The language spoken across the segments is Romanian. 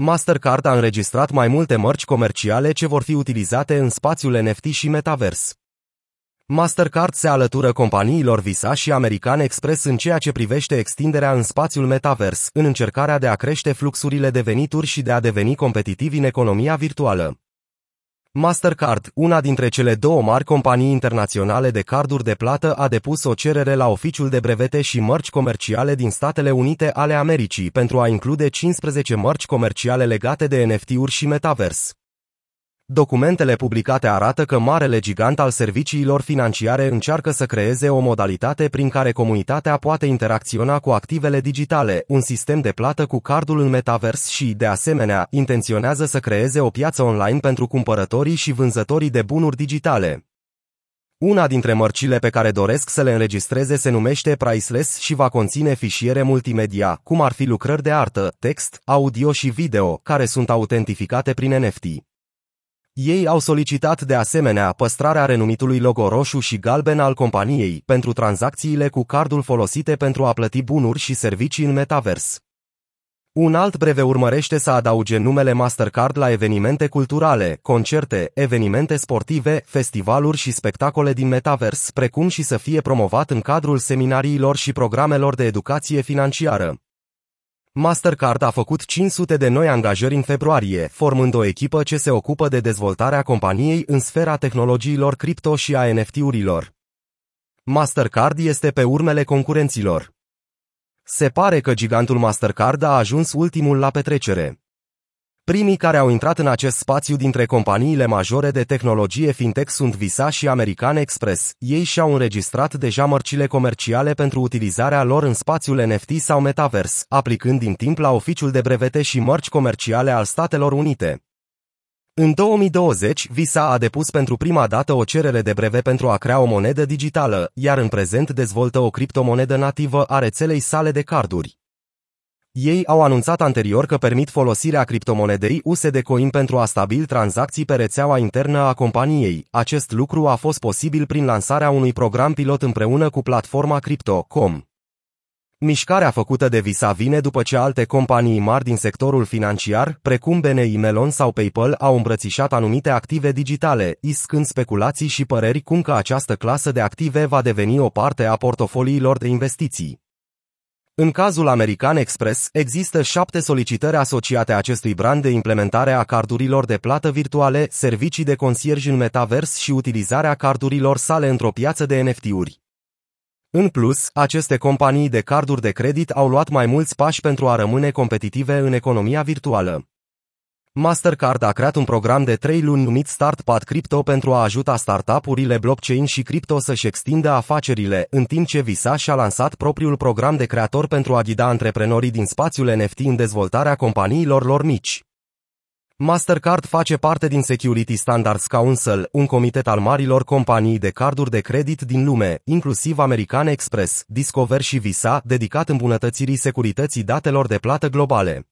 Mastercard a înregistrat mai multe mărci comerciale ce vor fi utilizate în spațiul NFT și metavers. Mastercard se alătură companiilor Visa și American Express în ceea ce privește extinderea în spațiul metavers, în încercarea de a crește fluxurile de venituri și de a deveni competitivi în economia virtuală. Mastercard, una dintre cele două mari companii internaționale de carduri de plată, a depus o cerere la oficiul de brevete și mărci comerciale din Statele Unite ale Americii pentru a include 15 mărci comerciale legate de NFT-uri și metavers. Documentele publicate arată că marele gigant al serviciilor financiare încearcă să creeze o modalitate prin care comunitatea poate interacționa cu activele digitale, un sistem de plată cu cardul în metavers și, de asemenea, intenționează să creeze o piață online pentru cumpărătorii și vânzătorii de bunuri digitale. Una dintre mărcile pe care doresc să le înregistreze se numește Priceless și va conține fișiere multimedia, cum ar fi lucrări de artă, text, audio și video, care sunt autentificate prin NFT. Ei au solicitat de asemenea păstrarea renumitului logo roșu și galben al companiei pentru tranzacțiile cu cardul folosite pentru a plăti bunuri și servicii în metavers. Un alt breve urmărește să adauge numele Mastercard la evenimente culturale, concerte, evenimente sportive, festivaluri și spectacole din metavers, precum și să fie promovat în cadrul seminariilor și programelor de educație financiară. Mastercard a făcut 500 de noi angajări în februarie, formând o echipă ce se ocupă de dezvoltarea companiei în sfera tehnologiilor cripto și a NFT-urilor. Mastercard este pe urmele concurenților. Se pare că gigantul Mastercard a ajuns ultimul la petrecere. Primii care au intrat în acest spațiu dintre companiile majore de tehnologie fintech sunt Visa și American Express. Ei și-au înregistrat deja mărcile comerciale pentru utilizarea lor în spațiul NFT sau Metavers, aplicând din timp la oficiul de brevete și mărci comerciale al Statelor Unite. În 2020, Visa a depus pentru prima dată o cerere de brevet pentru a crea o monedă digitală, iar în prezent dezvoltă o criptomonedă nativă a rețelei sale de carduri. Ei au anunțat anterior că permit folosirea criptomonedei USD Coin pentru a stabil tranzacții pe rețeaua internă a companiei. Acest lucru a fost posibil prin lansarea unui program pilot împreună cu platforma Crypto.com. Mișcarea făcută de Visa vine după ce alte companii mari din sectorul financiar, precum BNI Melon sau PayPal, au îmbrățișat anumite active digitale, iscând speculații și păreri cum că această clasă de active va deveni o parte a portofoliilor de investiții. În cazul American Express, există șapte solicitări asociate acestui brand de implementare a cardurilor de plată virtuale, servicii de concierj în metavers și utilizarea cardurilor sale într-o piață de NFT-uri. În plus, aceste companii de carduri de credit au luat mai mulți pași pentru a rămâne competitive în economia virtuală. Mastercard a creat un program de 3 luni numit StartPad Crypto pentru a ajuta startup-urile blockchain și cripto să-și extindă afacerile, în timp ce Visa și-a lansat propriul program de creator pentru a ghida antreprenorii din spațiul NFT în dezvoltarea companiilor lor mici. Mastercard face parte din Security Standards Council, un comitet al marilor companii de carduri de credit din lume, inclusiv American Express, Discover și Visa, dedicat îmbunătățirii securității datelor de plată globale.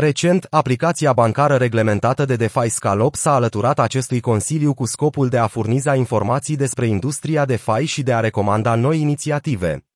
Recent, aplicația bancară reglementată de DeFi Scalop s-a alăturat acestui consiliu cu scopul de a furniza informații despre industria DeFi și de a recomanda noi inițiative.